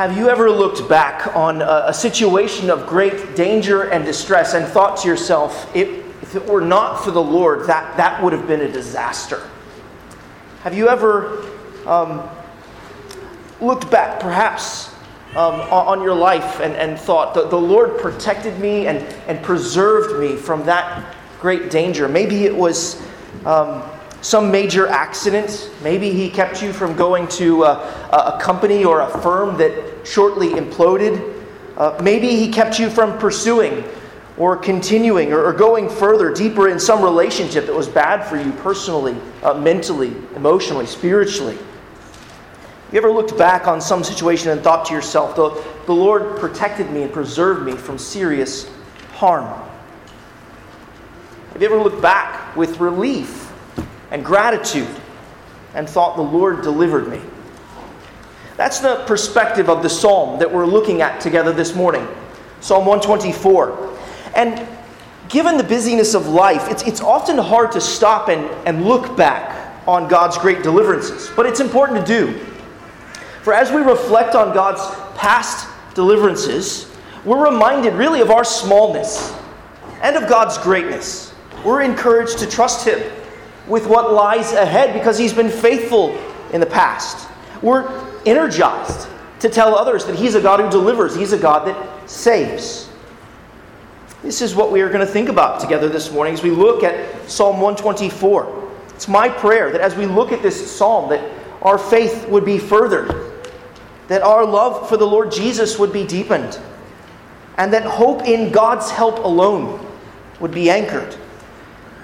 Have you ever looked back on a, a, situation of great danger and distress and thought to yourself, if, if it were not for the Lord, that, that would have been a disaster? Have you ever um, looked back, perhaps, um, on your life and, and thought, the, the Lord protected me and, and preserved me from that great danger? Maybe it was. Um, some major accident. Maybe he kept you from going to a, a company or a firm that shortly imploded. Uh, maybe he kept you from pursuing or continuing or, or, going further, deeper in some relationship that was bad for you personally, uh, mentally, emotionally, spiritually. Have you ever looked back on some situation and thought to yourself, the, the Lord protected me and preserved me from serious harm? Have you ever looked back with relief and gratitude and thought, The Lord delivered me. That's the perspective of the psalm that we're looking at together this morning Psalm 124. And given the busyness of life, it's, it's often hard to stop and, and look back on God's great deliverances, but it's important to do. For as we reflect on God's past deliverances, we're reminded really of our smallness and of God's greatness. We're encouraged to trust Him with what lies ahead because he's been faithful in the past. We're energized to tell others that he's a God who delivers, he's a God that saves. This is what we are going to think about together this morning as we look at Psalm 124. It's my prayer that as we look at this psalm that our faith would be furthered, that our love for the Lord Jesus would be deepened, and that hope in God's help alone would be anchored.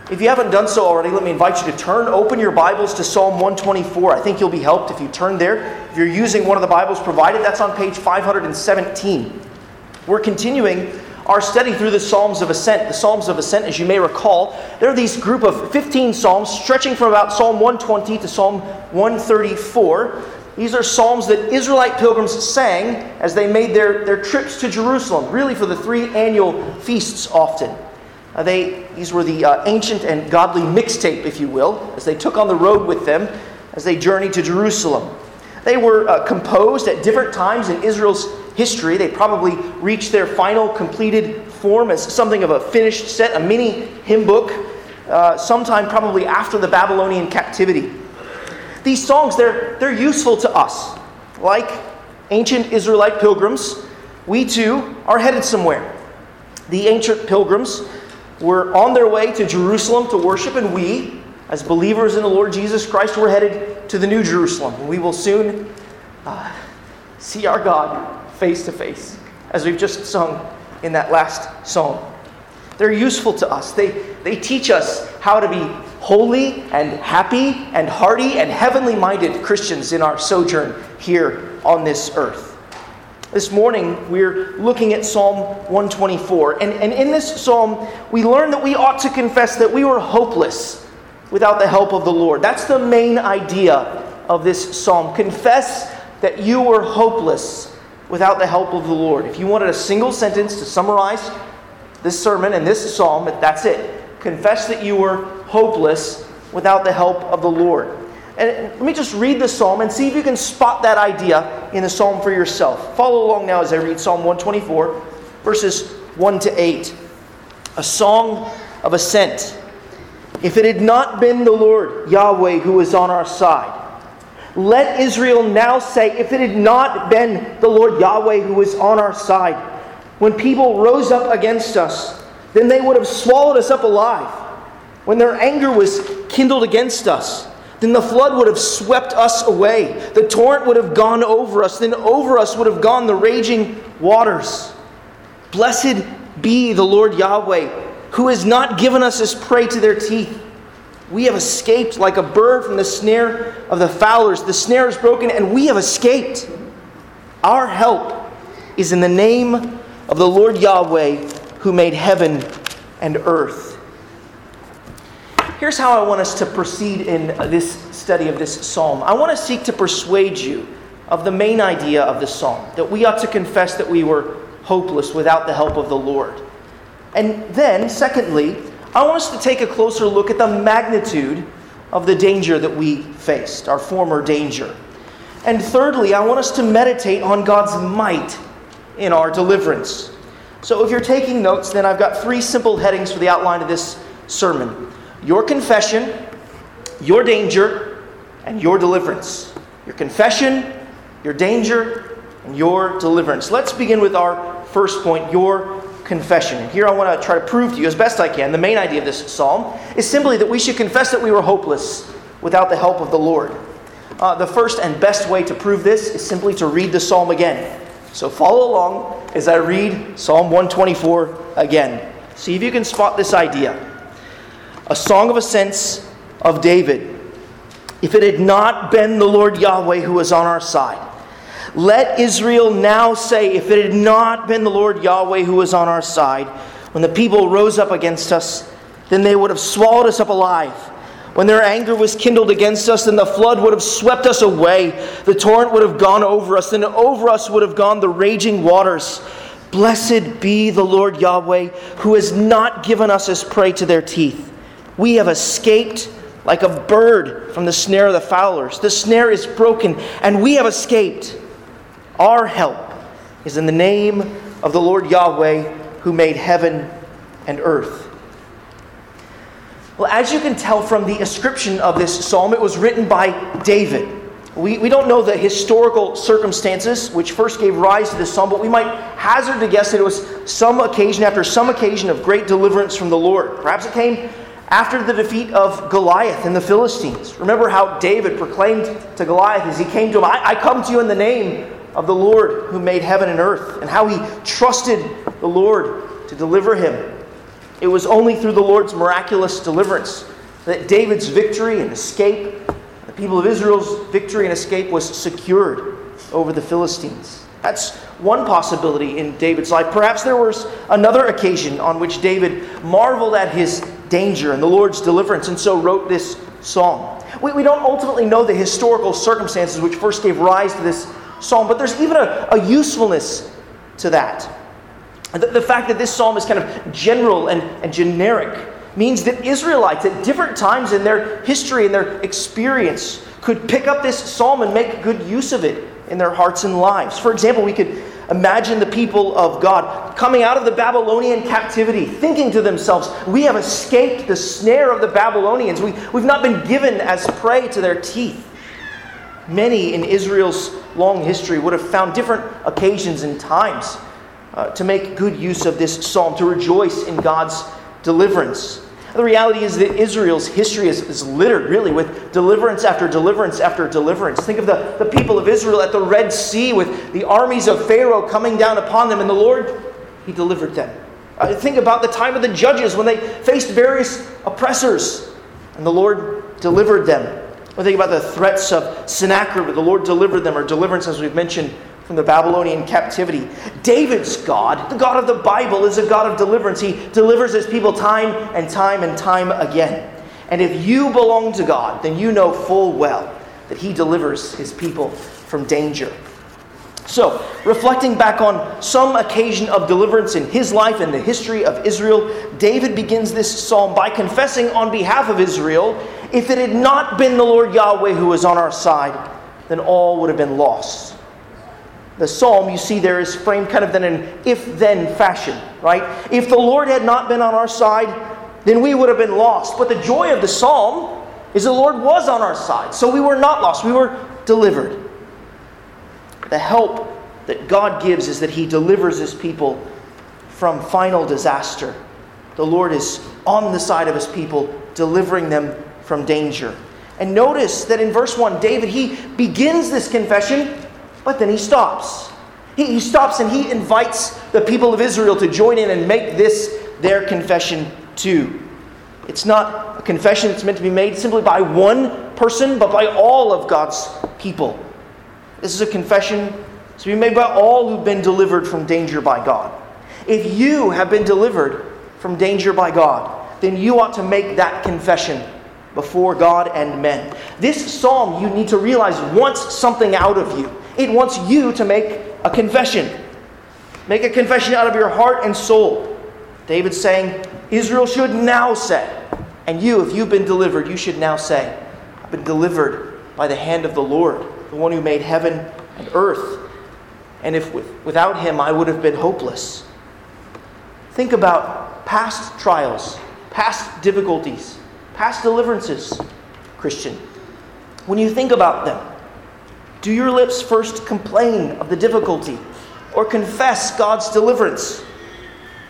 If you haven't done so already, let me invite you to turn, open your Bibles to Psalm 124. I think you'll be helped if you turn there. If you're using one of the Bibles provided, that's on page 517. We're continuing our study through the Psalms of Ascent. The Psalms of Ascent, as you may recall, they're these group of 15 Psalms stretching from about Psalm 120 to Psalm 134. These are Psalms that Israelite pilgrims sang as they made their, their trips to Jerusalem, really for the three annual feasts often. Uh, they, these were the uh, ancient and godly mixtape, if you will, as they took on the road with them as they journeyed to Jerusalem. They were uh, composed at different times in Israel's history. They probably reached their final completed form as something of a finished set, a mini hymn book, uh, sometime probably after the Babylonian captivity. These songs, they're, they're useful to us. Like ancient Israelite pilgrims, we too are headed somewhere. The ancient pilgrims were on their way to Jerusalem to worship, and we, as believers in the Lord Jesus Christ, we're headed to the New Jerusalem. We will soon uh, see our God face to face, as we've just sung in that last song. They're useful to us. They, they teach us how to be holy and happy and hearty and heavenly minded Christians in our sojourn here on this earth. This morning, we're looking at Psalm 124. And, and in this psalm, we learn that we ought to confess that we were hopeless without the help of the Lord. That's the main idea of this psalm. Confess that you were hopeless without the help of the Lord. If you wanted a single sentence to summarize this sermon and this psalm, that's it. Confess that you were hopeless without the help of the Lord. And let me just read the psalm and see if you can spot that idea in the psalm for yourself. Follow along now as I read Psalm 124, verses 1 to 8. A song of ascent. If it had not been the Lord Yahweh who was on our side, let Israel now say, if it had not been the Lord Yahweh who was on our side, when people rose up against us, then they would have swallowed us up alive. When their anger was kindled against us, then the flood would have swept us away. The torrent would have gone over us. Then over us would have gone the raging waters. Blessed be the Lord Yahweh, who has not given us as prey to their teeth. We have escaped like a bird from the snare of the fowlers. The snare is broken, and we have escaped. Our help is in the name of the Lord Yahweh, who made heaven and earth. Here's how I want us to proceed in this study of this psalm. I want to seek to persuade you of the main idea of the psalm that we ought to confess that we were hopeless without the help of the Lord. And then, secondly, I want us to take a closer look at the magnitude of the danger that we faced, our former danger. And thirdly, I want us to meditate on God's might in our deliverance. So if you're taking notes, then I've got three simple headings for the outline of this sermon your confession, your danger, and your deliverance. Your confession, your danger, and your deliverance. Let's begin with our first point your confession. And here I want to try to prove to you as best I can the main idea of this psalm is simply that we should confess that we were hopeless without the help of the Lord. Uh, the first and best way to prove this is simply to read the psalm again. So follow along as I read Psalm 124 again. See if you can spot this idea. A song of ascents of David. If it had not been the Lord Yahweh who was on our side, let Israel now say, if it had not been the Lord Yahweh who was on our side, when the people rose up against us, then they would have swallowed us up alive. When their anger was kindled against us, then the flood would have swept us away. The torrent would have gone over us, and over us would have gone the raging waters. Blessed be the Lord Yahweh, who has not given us as prey to their teeth. We have escaped like a bird from the snare of the fowlers. The snare is broken, and we have escaped. Our help is in the name of the Lord Yahweh, who made heaven and earth. Well, as you can tell from the ascription of this psalm, it was written by David. We, we don't know the historical circumstances which first gave rise to this psalm, but we might hazard to guess that it was some occasion after some occasion of great deliverance from the Lord. Perhaps it came after the defeat of Goliath and the Philistines. Remember how David proclaimed to Goliath as he came to him, I, I come to you in the name of the Lord who made heaven and earth, and how he trusted the Lord to deliver him it was only through the Lord's miraculous deliverance that David's victory and escape, the people of Israel's victory and escape, was secured over the Philistines. That's one possibility in David's life. Perhaps there was another occasion on which David marveled at his danger and the Lord's deliverance and so wrote this song. We, we don't ultimately know the historical circumstances which first gave rise to this psalm, but there's even a, a usefulness to that. The, the fact that this psalm is kind of general and, and generic means that Israelites at different times in their history and their experience could pick up this psalm and make good use of it in their hearts and lives. For example, we could imagine the people of God coming out of the Babylonian captivity, thinking to themselves, We have escaped the snare of the Babylonians. We, we've not been given as prey to their teeth. Many in Israel's long history would have found different occasions and times uh, to make good use of this psalm, to rejoice in God's deliverance. The reality is that Israel's history is, is littered, really, with deliverance after deliverance after deliverance. Think of the, the people of Israel at the Red Sea with the armies of Pharaoh coming down upon them, and the Lord, He delivered them. Uh, think about the time of the judges when they faced various oppressors, and the Lord delivered them. Or think about the threats of Sennacherib, the Lord delivered them, or deliverance, as we've mentioned, from the Babylonian captivity. David's God, the God of the Bible, is a God of deliverance. He delivers his people time and time and time again. And if you belong to God, then you know full well that he delivers his people from danger. So, reflecting back on some occasion of deliverance in his life and the history of Israel, David begins this psalm by confessing on behalf of Israel if it had not been the Lord Yahweh who was on our side, then all would have been lost the psalm you see there is framed kind of in an if then fashion, right? If the Lord had not been on our side, then we would have been lost. But the joy of the psalm is the Lord was on our side. So we were not lost, we were delivered. The help that God gives is that He delivers His people from final disaster. The Lord is on the side of His people, delivering them from danger. And notice that in verse 1, David, he begins this confession but then he stops. He, he stops and he invites the people of Israel to join in and make this their confession too. It's not a confession that's meant to be made simply by one person, but by all of God's people. This is a confession to be made by all who've been delivered from danger by God. If you have been delivered from danger by God, then you ought to make that confession before God and men. This psalm, you need to realize, wants something out of you. It wants you to make a confession. Make a confession out of your heart and soul. David's saying, Israel should now say, and you, if you've been delivered, you should now say, I've been delivered by the hand of the Lord. the one who made heaven and earth. And if without him I would have been hopeless. Think about past trials, past difficulties, past deliverances, Christian. When you think about them, do your lips first complain of the difficulty or confess God's deliverance?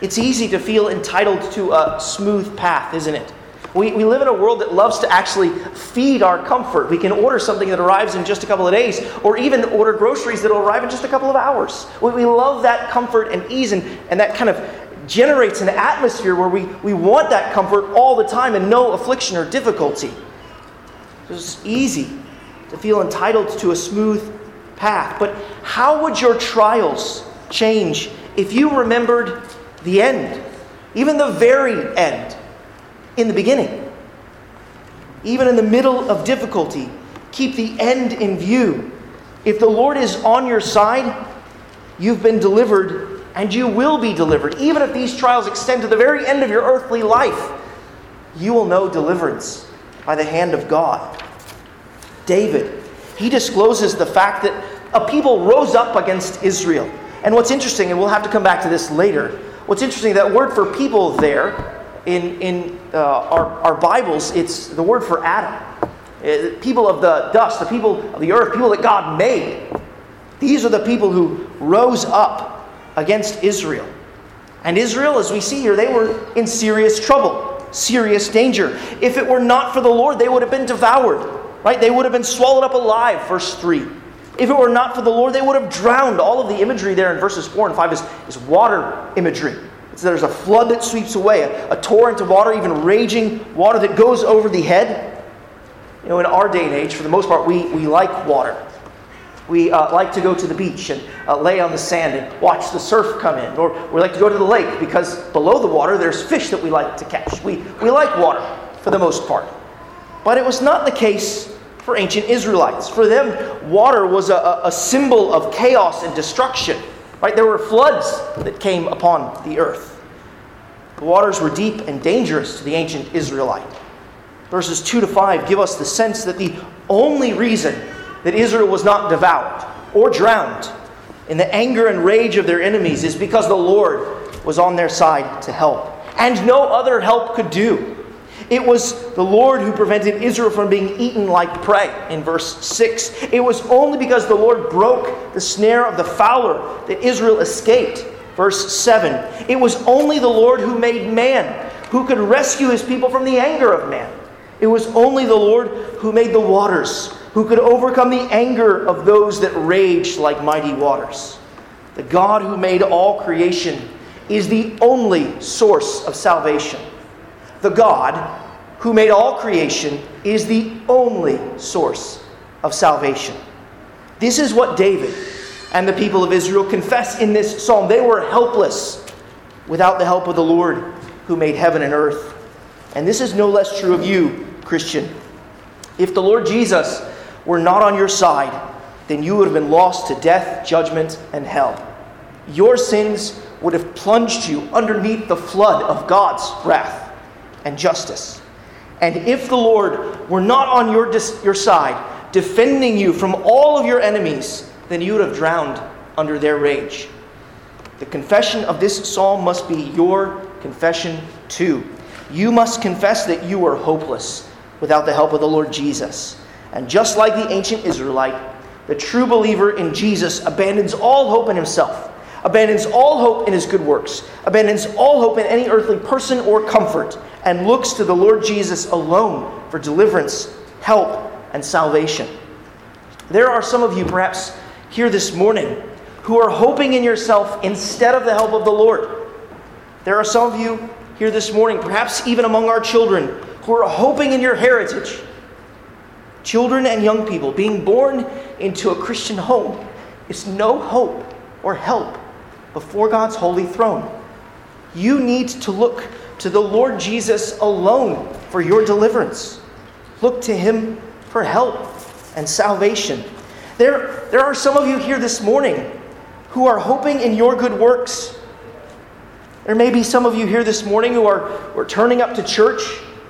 It's easy to feel entitled to a smooth path, isn't it? We, we live in a world that loves to actually feed our comfort. We can order something that arrives in just a couple of days, or even order groceries that will arrive in just a couple of hours. We, we love that comfort and ease, and, and that kind of generates an atmosphere where we, we want that comfort all the time and no affliction or difficulty. It's easy to feel entitled to a smooth path. But how would your trials change if you remembered the end, even the very end? in the beginning. Even in the middle of difficulty, keep the end in view. If the Lord is on your side, you've been delivered and you will be delivered. Even if these trials extend to the very end of your earthly life, you will know deliverance by the hand of God. David, he discloses the fact that a people rose up against Israel. And what's interesting, and we'll have to come back to this later, what's interesting, that word for people there in, in uh, our, our Bibles, it's the word for Adam. Uh, people of the dust, the people of the earth, people that God made. These are the people who rose up against Israel. And Israel, as we see here, they were in serious trouble, serious danger. If it were not for the Lord, they would have been devoured, right? They would have been swallowed up alive, verse 3. If it were not for the Lord, they would have drowned. All of the imagery there in verses 4 and 5 is, is water imagery. There's a flood that sweeps away, a, a torrent of water, even raging water that goes over the head. You know, in our day and age, for the most part, we, we like water. We uh, like to go to the beach and uh, lay on the sand and watch the surf come in. Or we like to go to the lake because below the water there's fish that we like to catch. We, we like water for the most part. But it was not the case for ancient Israelites. For them, water was a, a symbol of chaos and destruction. Right? There were floods that came upon the earth. The waters were deep and dangerous to the ancient Israelite. Verses 2 to 5 give us the sense that the only reason that Israel was not devoured or drowned in the anger and rage of their enemies is because the Lord was on their side to help. And no other help could do. It was the Lord who prevented Israel from being eaten like prey in verse 6. It was only because the Lord broke the snare of the fowler that Israel escaped. Verse 7. It was only the Lord who made man, who could rescue his people from the anger of man. It was only the Lord who made the waters, who could overcome the anger of those that raged like mighty waters. The God who made all creation is the only source of salvation the God who made all creation is the only source of salvation. This is what David and the people of Israel confess in this psalm. They were helpless without the help of the Lord who made heaven and earth. And this is no less true of you, Christian. If the Lord Jesus were not on your side, then you would have been lost to death, judgment, and hell. Your sins would have plunged you underneath the flood of God's wrath and justice. And if the Lord were not on your, dis- your side, defending you from all of your enemies, then you would have drowned under their rage. The confession of this psalm must be your confession too. You must confess that you are hopeless without the help of the Lord Jesus. And just like the ancient Israelite, the true believer in Jesus abandons all hope in himself, abandons all hope in his good works, abandons all hope in any earthly person or comfort, and looks to the Lord Jesus alone for deliverance, help, and salvation. There are some of you, perhaps here this morning, who are hoping in yourself instead of the help of the Lord. There are some of you here this morning, perhaps even among our children, who are hoping in your heritage. Children and young people being born into a Christian home is no hope or help before God's holy throne. You need to look to the Lord Jesus alone for your deliverance. Look to him for help and salvation. There, there are some of you here this morning who are hoping in your good works. There may be some of you here this morning who are, who are turning up to church.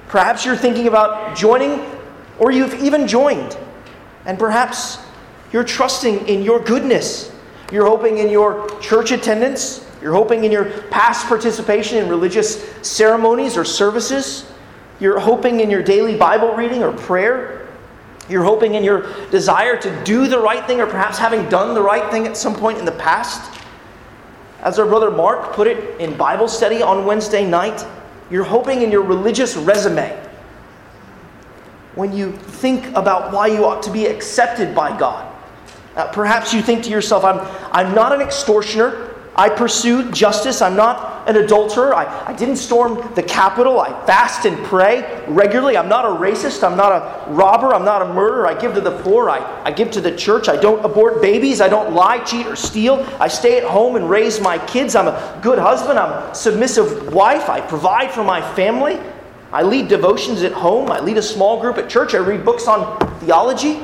Perhaps you're thinking about joining, or you've even joined. And perhaps You're trusting in your goodness. You're hoping in your church attendance. You're hoping in your past participation in religious ceremonies or services. You're hoping in your daily Bible reading or prayer. You're hoping in your desire to do the right thing or perhaps having done the right thing at some point in the past. As our brother Mark put it in Bible study on Wednesday night, you're hoping in your religious resume when you think about why you ought to be accepted by God. Uh, perhaps you think to yourself, I'm, I'm not an extortioner. I pursued justice. I'm not an adulterer. I, I didn't storm the Capitol. I fast and pray regularly. I'm not a racist. I'm not a robber. I'm not a murderer. I give to the poor. I, I give to the church. I don't abort babies. I don't lie, cheat, or steal. I stay at home and raise my kids. I'm a good husband. I'm a submissive wife. I provide for my family. I lead devotions at home. I lead a small group at church. I read books on theology.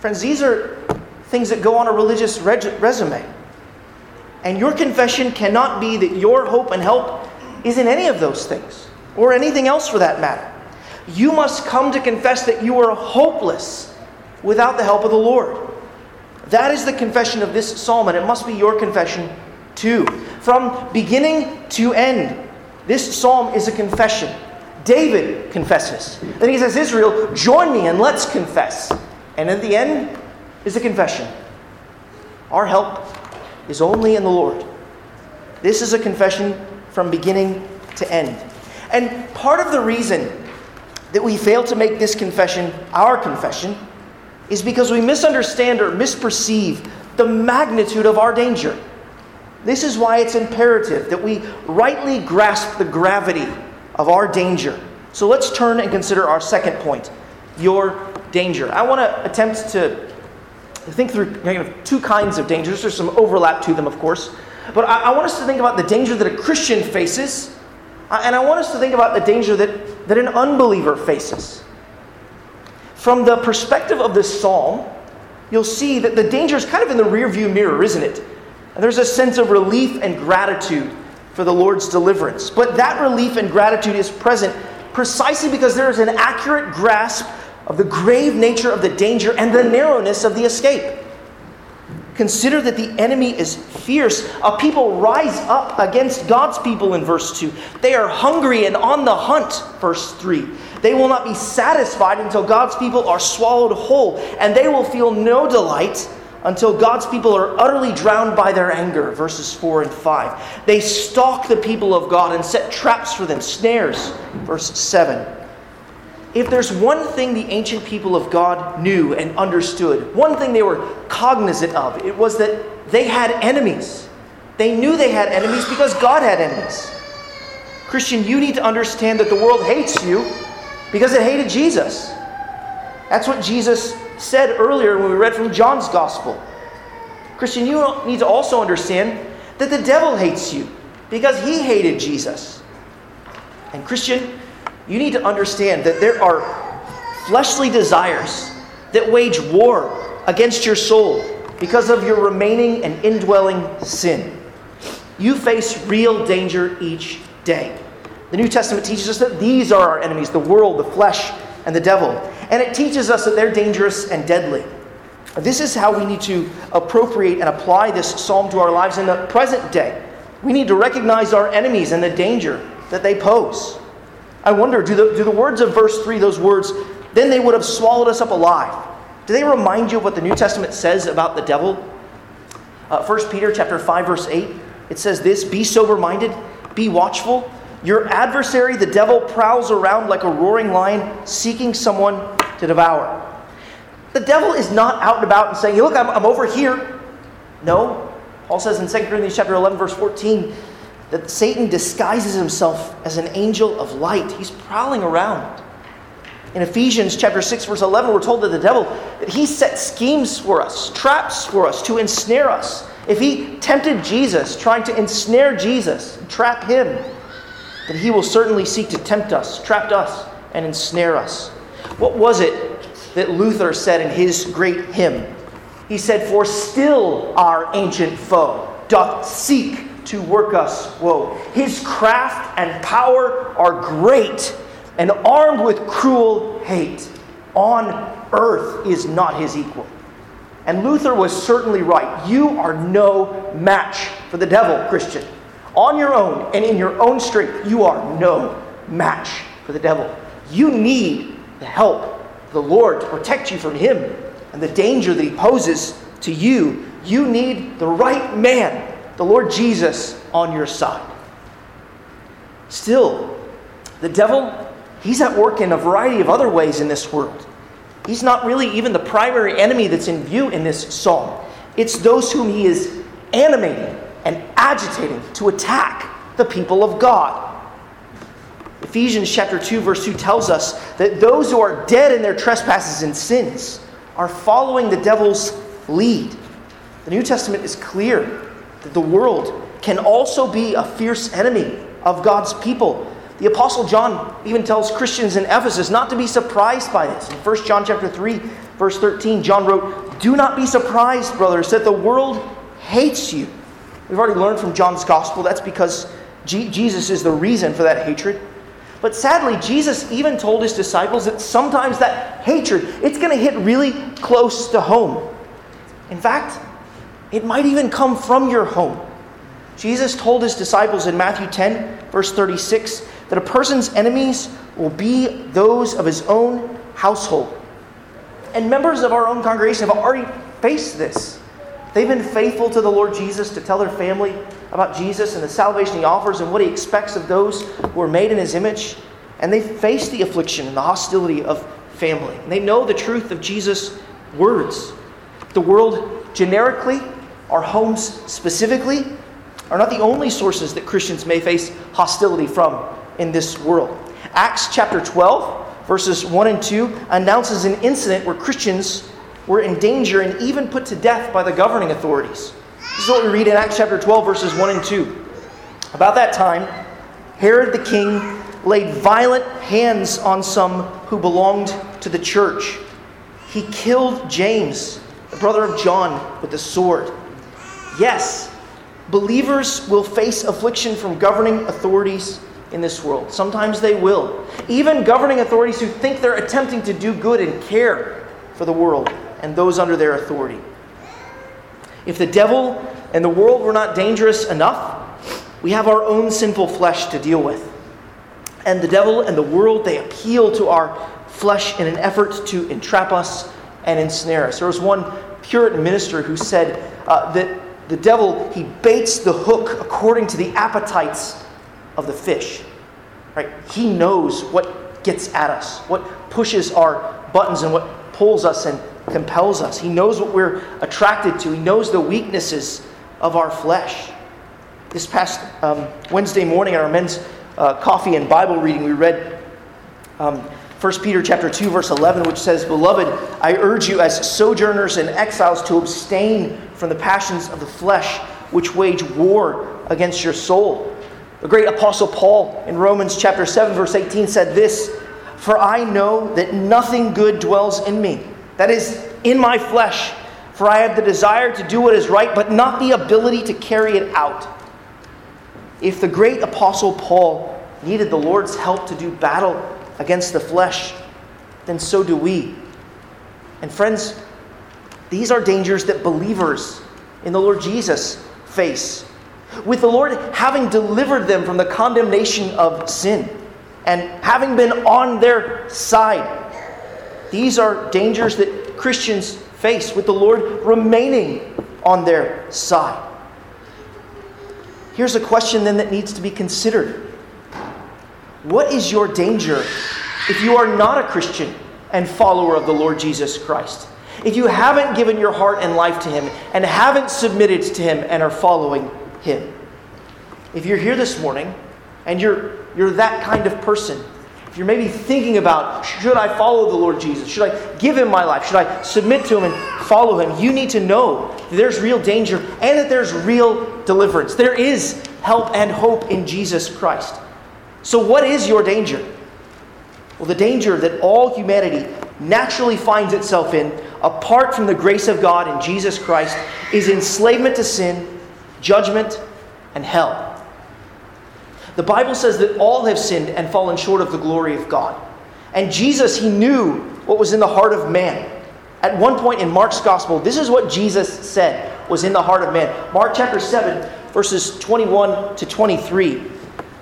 Friends, these are things that go on a religious resume. And your confession cannot be that your hope and help is in any of those things, or anything else for that matter. You must come to confess that you are hopeless without the help of the Lord. That is the confession of this psalm, and it must be your confession too. From beginning to end, this psalm is a confession. David confesses. Then he says, Israel, join me and let's confess. And at the end is a confession. Our help is only in the Lord. This is a confession from beginning to end. And part of the reason that we fail to make this confession our confession is because we misunderstand or misperceive the magnitude of our danger. This is why it's imperative that we rightly grasp the gravity of our danger. So let's turn and consider our second point your danger. I want to attempt to think through kind of two kinds of dangers. There's some overlap to them, of course. But I, I want us to think about the danger that a Christian faces, uh, and I want us to think about the danger that, that an unbeliever faces. From the perspective of this psalm, you'll see that the danger is kind of in the rearview mirror, isn't it? And there's a sense of relief and gratitude for the Lord's deliverance. But that relief and gratitude is present precisely because there is an accurate grasp of the grave nature of the danger and the narrowness of the escape. Consider that the enemy is fierce. A people rise up against God's people in verse 2. They are hungry and on the hunt, verse 3. They will not be satisfied until God's people are swallowed whole, and they will feel no delight until God's people are utterly drowned by their anger, verses 4 and 5. They stalk the people of God and set traps for them, snares, verse 7 if there's one thing the ancient people of God knew and understood, one thing they were cognizant of, it was that they had enemies. They knew they had enemies because God had enemies. Christian, you need to understand that the world hates you because it hated Jesus. That's what Jesus said earlier when we read from John's Gospel. Christian, you need to also understand that the devil hates you because he hated Jesus. And Christian, you need to understand that there are fleshly desires that wage war against your soul because of your remaining and indwelling sin. You face real danger each day. The New Testament teaches us that these are our enemies the world, the flesh, and the devil. And it teaches us that they're dangerous and deadly. This is how we need to appropriate and apply this psalm to our lives in the present day. We need to recognize our enemies and the danger that they pose. I wonder, do the, do the words of verse 3, those words, then they would have swallowed us up alive, do they remind you of what the New Testament says about the devil? Uh, 1 Peter chapter 5, verse 8, it says this Be sober minded, be watchful. Your adversary, the devil, prowls around like a roaring lion, seeking someone to devour. The devil is not out and about and saying, Look, I'm, I'm over here. No. Paul says in 2 Corinthians chapter 11, verse 14, that Satan disguises himself as an angel of light. He's prowling around. In Ephesians chapter 6 verse 11 we're told that the devil that he set schemes for us, traps for us to ensnare us. If he tempted Jesus, trying to ensnare Jesus, trap him, then he will certainly seek to tempt us, trap us and ensnare us. What was it that Luther said in his great hymn? He said, "For still our ancient foe doth seek to work us woe. His craft and power are great, and armed with cruel hate. On earth is not his equal. And Luther was certainly right. You are no match for the devil, Christian. On your own and in your own strength, you are no match for the devil. You need the help of the Lord to protect you from him and the danger that he poses to you. You need the right man, the Lord Jesus, on your side. Still, the devil, he's at work in a variety of other ways in this world. He's not really even the primary enemy that's in view in this psalm. It's those whom he is animating and agitating to attack the people of God. Ephesians chapter 2 verse 2 tells us that those who are dead in their trespasses and sins are following the devil's lead. The New Testament is clear that the world can also be a fierce enemy of God's people. The apostle John even tells Christians in Ephesus not to be surprised by this. In 1 John chapter 3 verse 13, John wrote, "Do not be surprised, brothers, that the world hates you." We've already learned from John's gospel that's because G- Jesus is the reason for that hatred. But sadly, Jesus even told his disciples that sometimes that hatred, it's going to hit really close to home. In fact, it might even come from your home. Jesus told his disciples in Matthew 10, verse 36, that a person's enemies will be those of his own household. And members of our own congregation have already faced this. They've been faithful to the Lord Jesus to tell their family about Jesus and the salvation he offers and what he expects of those who are made in his image. And they face the affliction and the hostility of family. And they know the truth of Jesus' words. The world generically, our homes specifically, are not the only sources that Christians may face hostility from in this world. Acts chapter 12, verses 1 and 2, announces an incident where Christians were in danger and even put to death by the governing authorities. This is what we read in Acts chapter 12, verses 1 and 2. About that time, Herod the king laid violent hands on some who belonged to the church. He killed James, the brother of John, with the sword. Yes, believers will face affliction from governing authorities in this world. Sometimes they will. Even governing authorities who think they're attempting to do good and care for the world and those under their authority. If the devil and the world were not dangerous enough, we have our own sinful flesh to deal with. And the devil and the world, they appeal to our flesh in an effort to entrap us and ensnare us. There was one Puritan minister who said uh, that the devil, he baits the hook according to the appetites of the fish. Right? He knows what gets at us, what pushes our buttons and what pulls us and compels us. He knows what we're attracted to, He knows the weaknesses of our flesh. This past um, Wednesday morning at our men's uh, coffee and Bible reading, we read um, 1 Peter chapter 2, verse 11, which says, Beloved, I urge you as sojourners and exiles to abstain from the passions of the flesh, which wage war against your soul. The great apostle Paul in Romans chapter 7, verse 18 said this For I know that nothing good dwells in me that is, in my flesh. For I have the desire to do what is right, but not the ability to carry it out. If the great apostle Paul needed the Lord's help to do battle against the flesh, then so do we. And friends, these are dangers that believers in the Lord Jesus face. With the Lord having delivered them from the condemnation of sin and having been on their side, these are dangers that Christians face with the Lord remaining on their side. Here's a question then that needs to be considered What is your danger if you are not a Christian and follower of the Lord Jesus Christ? If you haven't given your heart and life to Him and haven't submitted to Him and are following Him? If you're here this morning and you're, you're that kind of person, if you're maybe thinking about should I follow the Lord Jesus? Should I give him my life? Should I submit to him and follow him? You need to know that there's real danger and that there's real deliverance. There is help and hope in Jesus Christ. So, what is your danger? Well, the danger that all humanity naturally finds itself in, apart from the grace of God in Jesus Christ, is enslavement to sin, judgment, and hell. The Bible says that all have sinned and fallen short of the glory of God. And Jesus, he knew what was in the heart of man. At one point in Mark's gospel, this is what Jesus said was in the heart of man. Mark chapter 7, verses 21 to 23.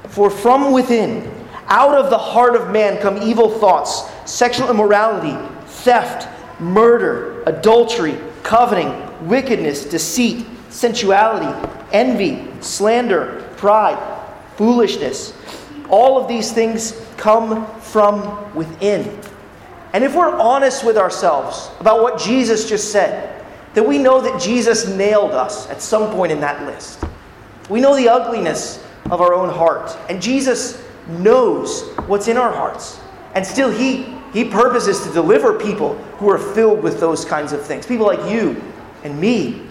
For from within, out of the heart of man come evil thoughts, sexual immorality, theft, murder, adultery, coveting, wickedness, deceit, sensuality, envy, slander, pride, foolishness. All of these things come from within. And if we're honest with ourselves about what Jesus just said, then we know that Jesus nailed us at some point in that list. We know the ugliness of our own heart, and Jesus knows what's in our hearts. And still, He, he purposes to deliver people who are filled with those kinds of things. People like you and me.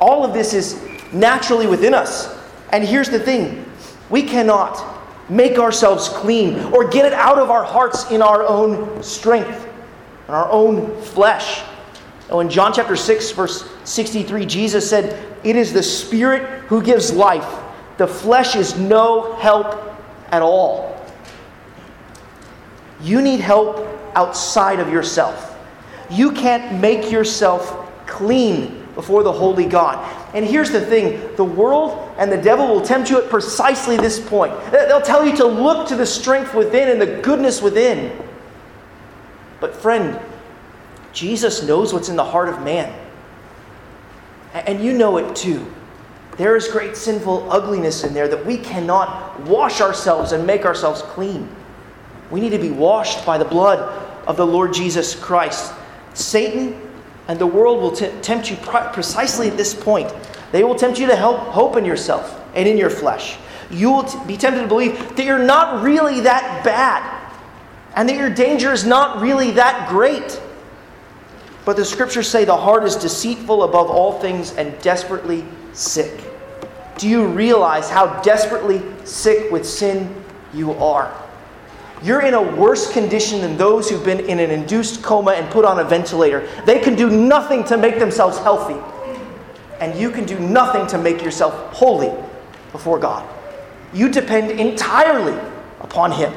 All of this is naturally within us. And here's the thing we cannot make ourselves clean or get it out of our hearts in our own strength, in our own flesh. And in John chapter 6, verse 63, Jesus said, It is the Spirit who gives life. The flesh is no help at all. You need help outside of yourself. You can't make yourself clean before the holy God. And here's the thing the world and the devil will tempt you at precisely this point. They'll tell you to look to the strength within and the goodness within. But, friend, Jesus knows what's in the heart of man. And you know it too. There is great sinful ugliness in there that we cannot wash ourselves and make ourselves clean. We need to be washed by the blood of the Lord Jesus Christ. Satan and the world will t- tempt you precisely at this point. They will tempt you to help hope in yourself and in your flesh. You will t- be tempted to believe that you're not really that bad and that your danger is not really that great. But the scriptures say the heart is deceitful above all things and desperately sick. Do you realize how desperately sick with sin you are? You're in a worse condition than those who've been in an induced coma and put on a ventilator. They can do nothing to make themselves healthy. And you can do nothing to make yourself holy before God. You depend entirely upon Him.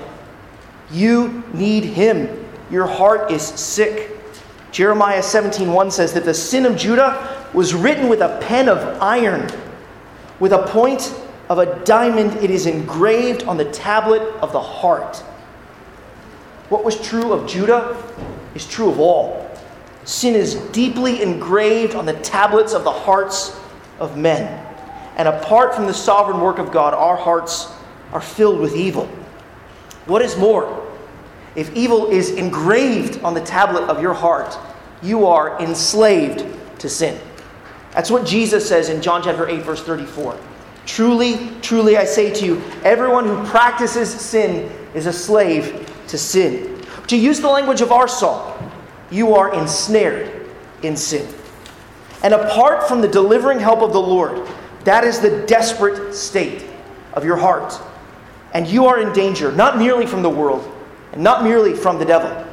You need Him. Your heart is sick. Jeremiah 17:1 says that the sin of Judah was written with a pen of iron. With a point of a diamond, it is engraved on the tablet of the heart. What was true of Judah is true of all. Sin is deeply engraved on the tablets of the hearts of men. And apart from the sovereign work of God, our hearts are filled with evil. What is more, if evil is engraved on the tablet of your heart, you are enslaved to sin. That's what Jesus says in John chapter 8, verse 34. Truly, truly, I say to you, everyone who practices sin is a slave to sin. To use the language of our psalm, you are ensnared in sin. And apart from the delivering help of the Lord, that is the desperate state of your heart. And you are in danger, not merely from the world, not merely from the devil,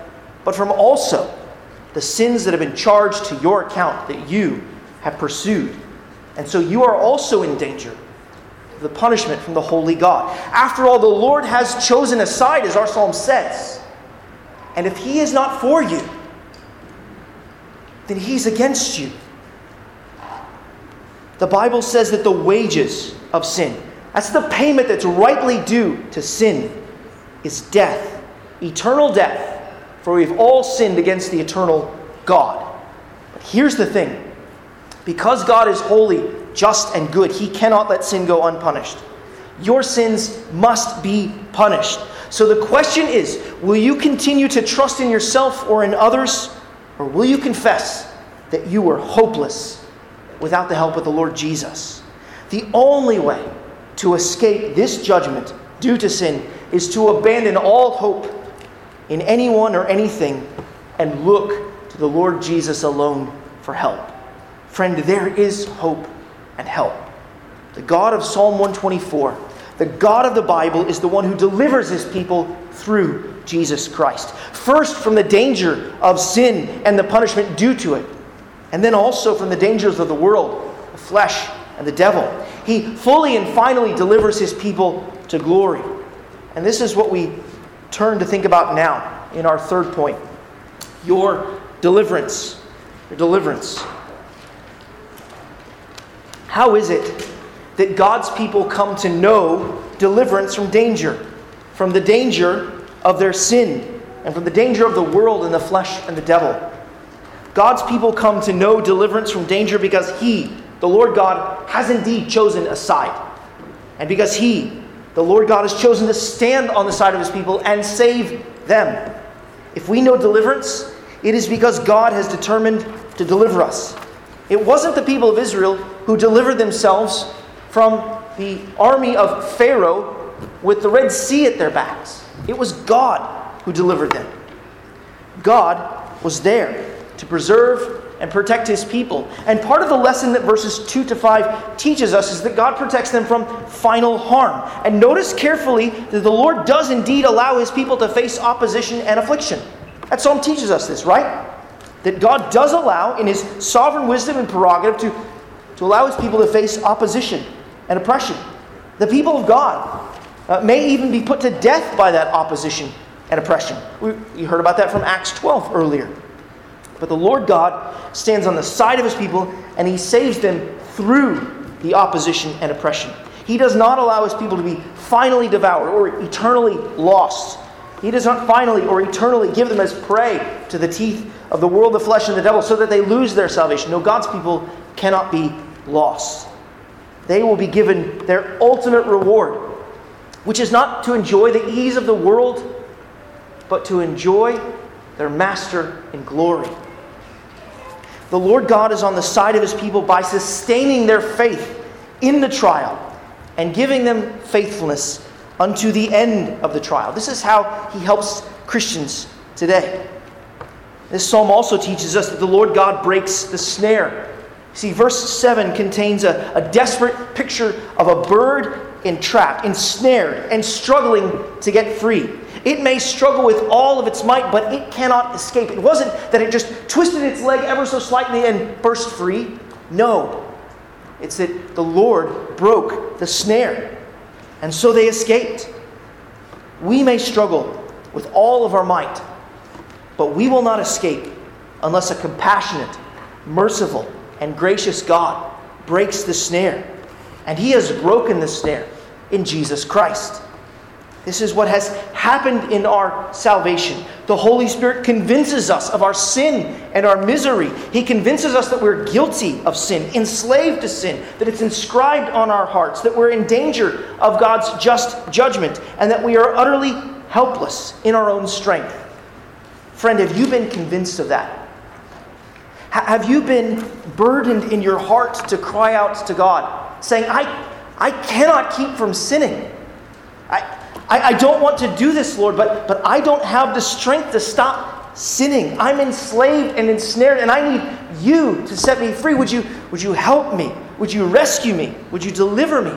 but from also the sins that have been charged to your account that you have pursued. And so you are also in danger of the punishment from the holy God. After all, the Lord has chosen a side, as our psalm says. And if He is not for you, then He's against you. The Bible says that the wages of sin, that's the payment that's rightly due to sin, is death, eternal death, for we've all sinned against the eternal God. But here's the thing because God is holy, just, and good. He cannot let sin go unpunished. Your sins must be punished. So the question is will you continue to trust in yourself or in others, or will you confess that you were hopeless without the help of the Lord Jesus? The only way to escape this judgment due to sin is to abandon all hope in anyone or anything and look to the Lord Jesus alone for help. Friend, there is hope and help. The God of Psalm 124, the God of the Bible, is the one who delivers his people through Jesus Christ. First, from the danger of sin and the punishment due to it, and then also from the dangers of the world, the flesh, and the devil. He fully and finally delivers his people to glory. And this is what we turn to think about now in our third point your deliverance. your deliverance. How is it that God's people come to know deliverance from danger? From the danger of their sin, and from the danger of the world and the flesh and the devil. God's people come to know deliverance from danger because He, the Lord God, has indeed chosen a side. And because He, the Lord God, has chosen to stand on the side of His people and save them. If we know deliverance, it is because God has determined to deliver us. It wasn't the people of Israel who delivered themselves from the army of Pharaoh with the Red Sea at their backs. It was God who delivered them. God was there to preserve and protect his people. And part of the lesson that verses 2 to 5 teaches us is that God protects them from final harm. And notice carefully that the Lord does indeed allow his people to face opposition and affliction. That psalm teaches us this, right? That God does allow, in his sovereign wisdom and prerogative, to, to allow his people to face opposition and oppression. The people of God uh, may even be put to death by that opposition and oppression. We, you heard about that from Acts 12 earlier. But the Lord God stands on the side of his people and he saves them through the opposition and oppression. He does not allow his people to be finally devoured or eternally lost. He does not finally or eternally give them as prey to the teeth of the world, the flesh, and the devil so that they lose their salvation. No, God's people cannot be lost. They will be given their ultimate reward, which is not to enjoy the ease of the world, but to enjoy their master in glory. The Lord God is on the side of his people by sustaining their faith in the trial and giving them faithfulness unto the end of the trial. This is how he helps Christians today. This psalm also teaches us that the Lord God breaks the snare. See, verse 7 contains a, a desperate picture of a bird entrapped, ensnared, and struggling to get free. It may struggle with all of its might, but it cannot escape. It wasn't that it just twisted its leg ever so slightly and burst free. No. It's that the Lord broke the snare, and so they escaped. We may struggle with all of our might, but we will not escape unless a compassionate, merciful, and gracious God breaks the snare. And He has broken the snare in Jesus Christ. This is what has happened in our salvation. The Holy Spirit convinces us of our sin and our misery. He convinces us that we're guilty of sin, enslaved to sin, that it's inscribed on our hearts, that we're in danger of God's just judgment, and that we are utterly helpless in our own strength. Friend, have you been convinced of that? Have you been burdened in your heart to cry out to God, saying, I, I cannot keep from sinning? I, I, I don't want to do this, Lord, but, but I don't have the strength to stop sinning. I'm enslaved and ensnared, and I need you to set me free. Would you, would you help me? Would you rescue me? Would you deliver me?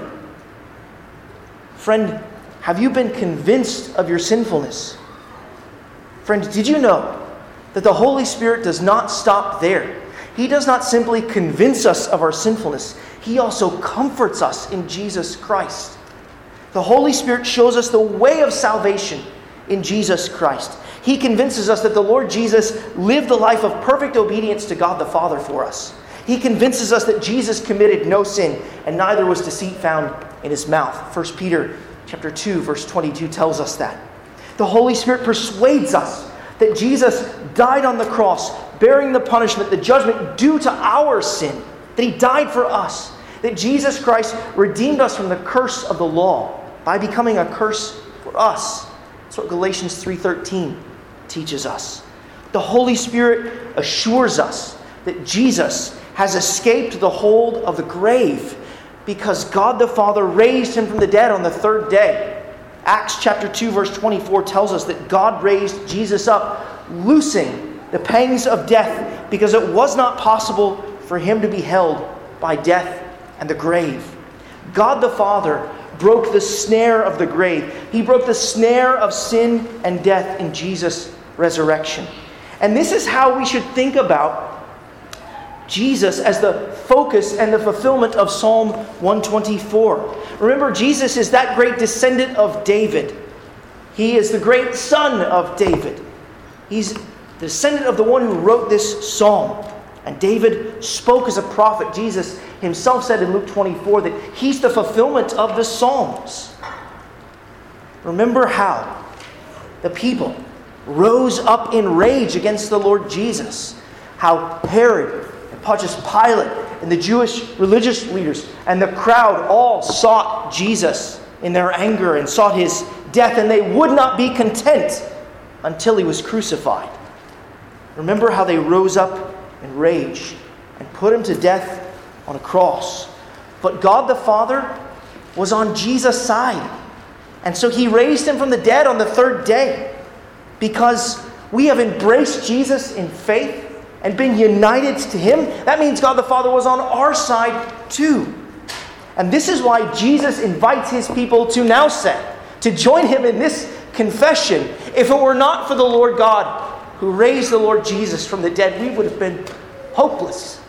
Friend, have you been convinced of your sinfulness? Friend, did you know that the Holy Spirit does not stop there? He does not simply convince us of our sinfulness, He also comforts us in Jesus Christ. The Holy Spirit shows us the way of salvation in Jesus Christ. He convinces us that the Lord Jesus lived the life of perfect obedience to God the Father for us. He convinces us that Jesus committed no sin and neither was deceit found in his mouth. 1 Peter chapter 2 verse 22 tells us that. The Holy Spirit persuades us that Jesus died on the cross bearing the punishment, the judgment due to our sin, that he died for us, that Jesus Christ redeemed us from the curse of the law by becoming a curse for us. That's what Galatians 3:13 teaches us. The Holy Spirit assures us that Jesus has escaped the hold of the grave because God the Father raised him from the dead on the third day. Acts chapter 2 verse 24 tells us that God raised Jesus up, loosing the pangs of death because it was not possible for him to be held by death and the grave. God the Father broke the snare of the grave. He broke the snare of sin and death in Jesus' resurrection. And this is how we should think about Jesus as the focus and the fulfillment of Psalm 124. Remember, Jesus is that great descendant of David. He is the great son of David. He's the descendant of the one who wrote this psalm. And David spoke as a prophet. Jesus himself said in Luke 24 that he's the fulfillment of the Psalms. Remember how the people rose up in rage against the Lord Jesus. How Herod and Pontius Pilate and the Jewish religious leaders and the crowd all sought Jesus in their anger and sought his death, and they would not be content until he was crucified. Remember how they rose up in rage and put him to death on a cross. But God the Father was on Jesus' side. And so he raised him from the dead on the third day because we have embraced Jesus in faith and been united to him. That means God the Father was on our side too. And this is why Jesus invites his people to now say, to join him in this confession. If it were not for the Lord God who raised the Lord Jesus from the dead, we would have been hopeless.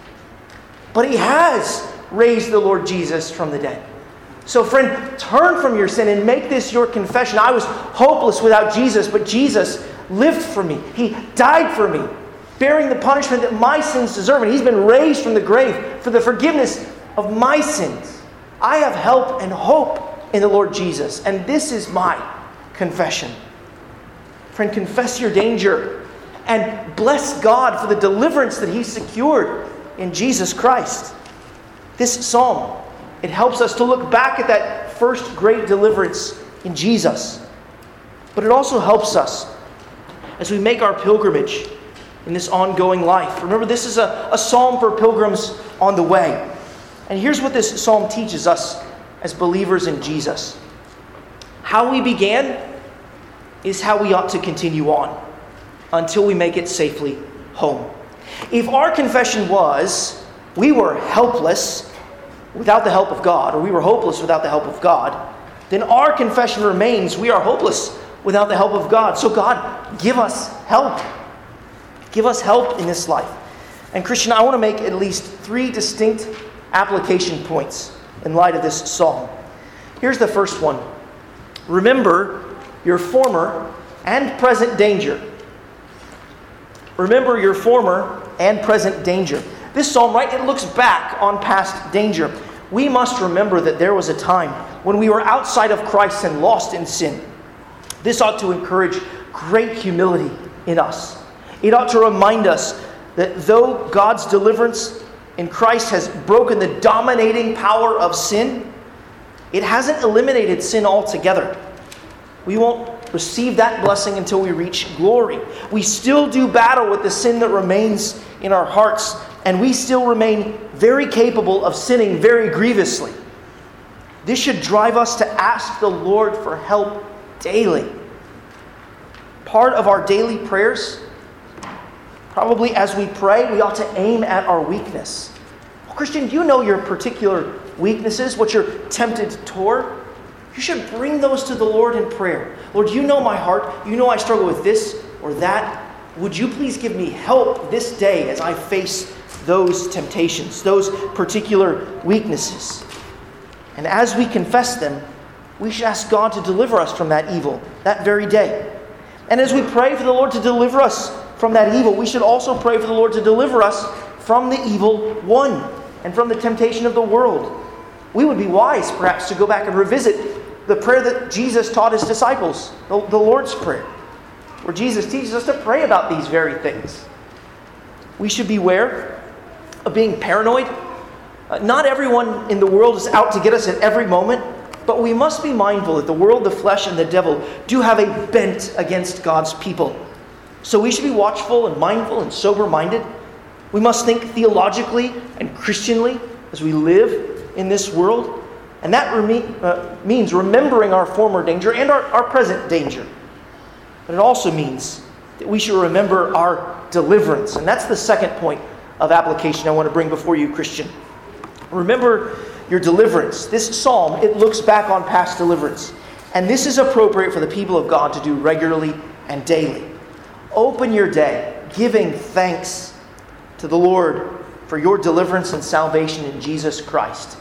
But he has raised the Lord Jesus from the dead. So, friend, turn from your sin and make this your confession. I was hopeless without Jesus, but Jesus lived for me. He died for me, bearing the punishment that my sins deserve, and He's been raised from the grave for the forgiveness of my sins. I have help and hope in the Lord Jesus, and this is my confession. Friend, confess your danger and bless God for the deliverance that He secured in Jesus Christ. This psalm it helps us to look back at that first great deliverance in Jesus. But it also helps us as we make our pilgrimage in this ongoing life. Remember, this is a, a psalm for pilgrims on the way. And here's what this psalm teaches us as believers in Jesus how we began is how we ought to continue on until we make it safely home. If our confession was we were helpless without the help of God, or we were hopeless without the help of God, then our confession remains we are hopeless without the help of God. So, God, give us help. Give us help in this life. And, Christian, I want to make at least three distinct application points in light of this psalm. Here's the first one Remember your former and present danger. Remember your former and present danger. This psalm, right, it looks back on past danger we must remember that there was a time when we were outside of Christ and lost in sin. This ought to encourage great humility in us. It ought to remind us that though God's deliverance in Christ has broken the dominating power of sin, it hasn't eliminated sin altogether. We won't receive that blessing until we reach glory. We still do battle with the sin that remains in our hearts and we still remain very capable of sinning very grievously. This should drive us to ask the Lord for help daily. Part of our daily prayers, probably as we pray, we ought to aim at our weakness. Well, Christian, do you know your particular weaknesses, what you're tempted toward. You should bring those to the Lord in prayer. Lord, you know my heart. You know I struggle with this or that. Would you please give me help this day as I face those temptations, those particular weaknesses. And as we confess them, we should ask God to deliver us from that evil that very day. And as we pray for the Lord to deliver us from that evil, we should also pray for the Lord to deliver us from the evil one and from the temptation of the world. We would be wise, perhaps, to go back and revisit the prayer that Jesus taught his disciples, the, the Lord's Prayer, where Jesus teaches us to pray about these very things. We should beware of being paranoid. Uh, not everyone in the world is out to get us at every moment, but we must be mindful that the world, the flesh, and the devil do have a bent against God's people. So we should be watchful and mindful and sober minded. We must think theologically and Christianly as we live in this world. And that reme- uh, means remembering our former danger and our, our present danger. But it also means that we should remember our deliverance. And that's the second point of application I want to bring before you, Christian. Remember your deliverance. This psalm, it looks back on past deliverance. And this is appropriate for the people of God to do regularly and daily. Open your day giving thanks to the Lord for your deliverance and salvation in Jesus Christ.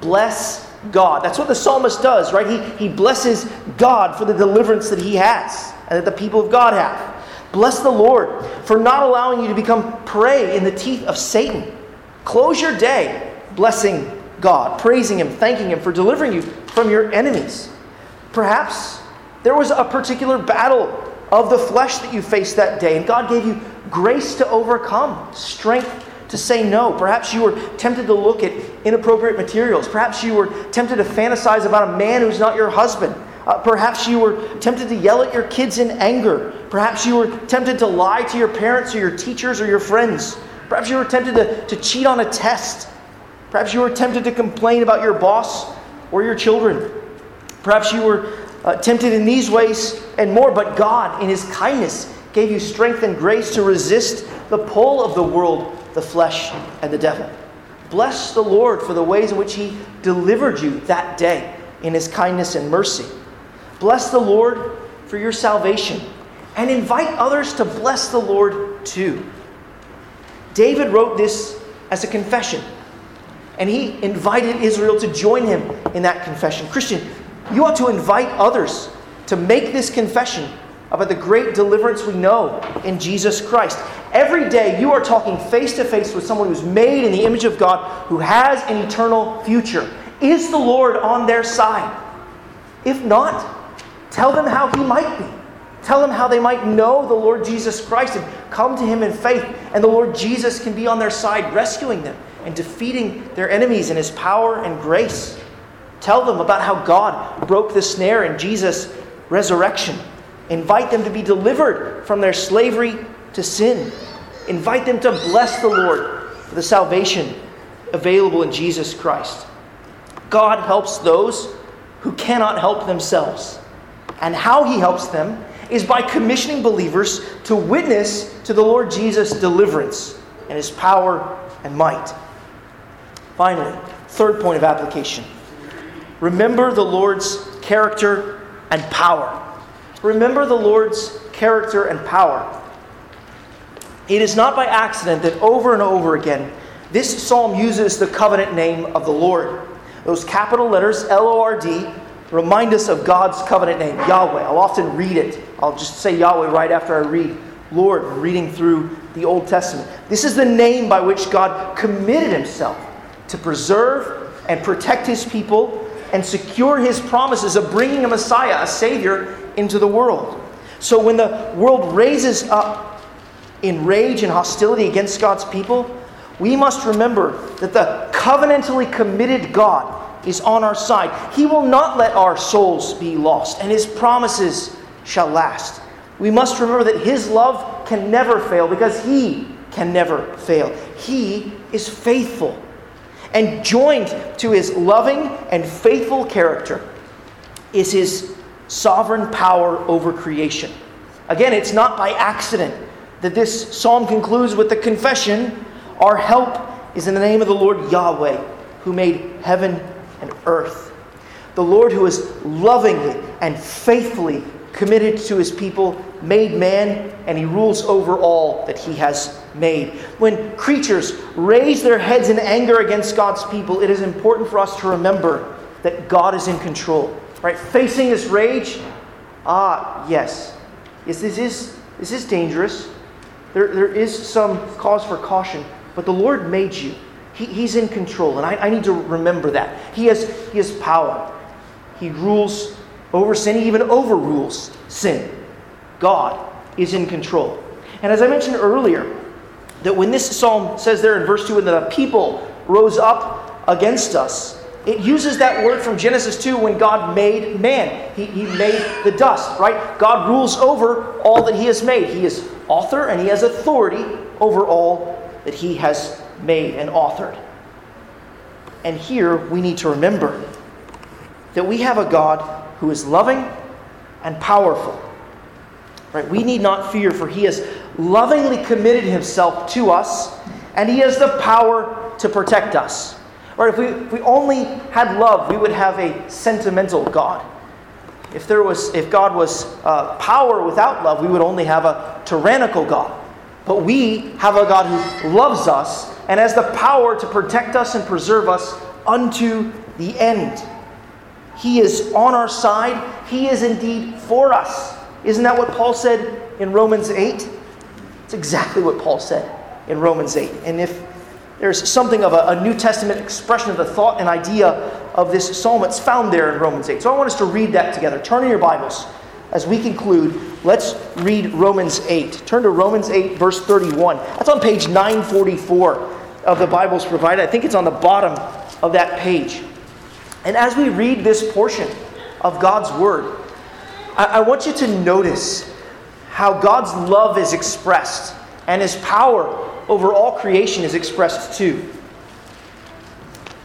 Bless God. That's what the psalmist does, right? He, he blesses God for the deliverance that he has and that the people of God have. Bless the Lord for not allowing you to become prey in the teeth of Satan. Close your day blessing God, praising Him, thanking Him for delivering you from your enemies. Perhaps there was a particular battle of the flesh that you faced that day, and God gave you grace to overcome, strength to say no. Perhaps you were tempted to look at inappropriate materials. Perhaps you were tempted to fantasize about a man who's not your husband. Uh, perhaps you were tempted to yell at your kids in anger. Perhaps you were tempted to lie to your parents or your teachers or your friends. Perhaps you were tempted to, to cheat on a test. Perhaps you were tempted to complain about your boss or your children. Perhaps you were uh, tempted in these ways and more, but God, in His kindness, gave you strength and grace to resist the pull of the world, the flesh, and the devil. Bless the Lord for the ways in which He delivered you that day in His kindness and mercy. Bless the Lord for your salvation and invite others to bless the Lord too. David wrote this as a confession, and he invited Israel to join him in that confession. Christian, you ought to invite others to make this confession about the great deliverance we know in Jesus Christ. Every day you are talking face to face with someone who's made in the image of God, who has an eternal future. Is the Lord on their side? If not, tell them how He might be. Tell them how they might know the Lord Jesus Christ and come to Him in faith, and the Lord Jesus can be on their side, rescuing them and defeating their enemies in His power and grace. Tell them about how God broke the snare in Jesus' resurrection. Invite them to be delivered from their slavery to sin. Invite them to bless the Lord for the salvation available in Jesus Christ. God helps those who cannot help themselves. And how he helps them is by commissioning believers to witness to the Lord Jesus' deliverance and his power and might. Finally, third point of application remember the Lord's character and power. Remember the Lord's character and power. It is not by accident that over and over again this psalm uses the covenant name of the Lord. Those capital letters, L O R D, remind us of God's covenant name, Yahweh. I'll often read it. I'll just say Yahweh right after I read Lord, reading through the Old Testament. This is the name by which God committed himself to preserve and protect his people and secure his promises of bringing a Messiah, a Savior, into the world. So when the world raises up in rage and hostility against God's people, we must remember that the covenantally committed God is on our side. He will not let our souls be lost, and his promises shall last. We must remember that his love can never fail because he can never fail. He is faithful. And joined to his loving and faithful character is his sovereign power over creation. Again, it's not by accident that this psalm concludes with the confession Our help is in the name of the Lord Yahweh, who made heaven and earth. The Lord, who is lovingly and faithfully committed to his people, made man, and he rules over all that he has made. When creatures raise their heads in anger against God's people, it is important for us to remember that God is in control. Right? Facing this rage, ah, yes. Yes, this is, this is dangerous. There, there is some cause for caution, but the Lord made you. He, he's in control, and I, I need to remember that. He has, he has power. He rules over sin, he even overrules sin. God is in control. And as I mentioned earlier, that when this psalm says there in verse 2, when the people rose up against us, it uses that word from Genesis 2 when God made man. He, he made the dust, right? God rules over all that He has made. He is author and He has authority over all that He has made and authored. And here we need to remember that we have a God who is loving and powerful. Right? We need not fear, for He has lovingly committed Himself to us, and He has the power to protect us. Right? If we, if we only had love, we would have a sentimental God. If, there was, if God was uh, power without love, we would only have a tyrannical God. But we have a God who loves us and has the power to protect us and preserve us unto the end. He is on our side. He is indeed for us. Isn't that what Paul said in Romans 8? It's exactly what Paul said in Romans 8. And if there's something of a, a, New Testament expression of the thought and idea of this psalm, it's found there in Romans 8. So I want us to read that together. Turn in your Bibles as we conclude. Let's read Romans 8. Turn to Romans 8, verse 31. That's on page 944 of the Bibles provided. I think it's on the bottom of that page. And as we read this portion of God's Word, I, I want you to notice how God's love is expressed and His power over all creation is expressed too.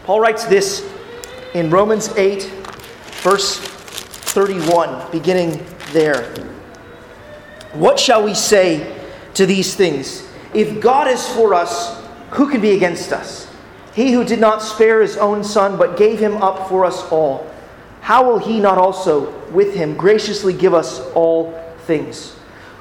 Paul writes this in Romans 8, verse 31, beginning there. What shall we say to these things? If God is for us, who can be against us? He who did not spare his own son, but gave him up for us all, how will he not also with him graciously give us all things?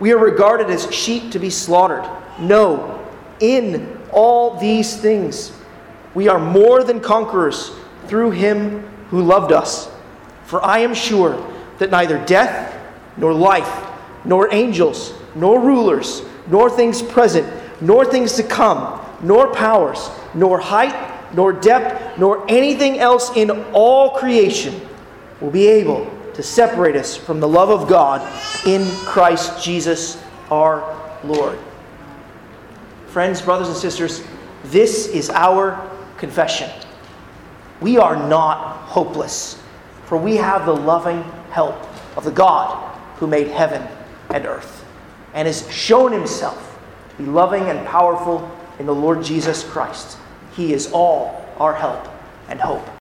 We are regarded as sheep to be slaughtered. No, in all these things we are more than conquerors through him who loved us. For I am sure that neither death, nor life, nor angels, nor rulers, nor things present, nor things to come, nor powers, nor height, nor depth, nor anything else in all creation will be able to separate us from the love of God in Christ Jesus our Lord. Friends, brothers, and sisters, this is our confession. We are not hopeless, for we have the loving help of the God who made heaven and earth and has shown himself to be loving and powerful in the Lord Jesus Christ. He is all our help and hope.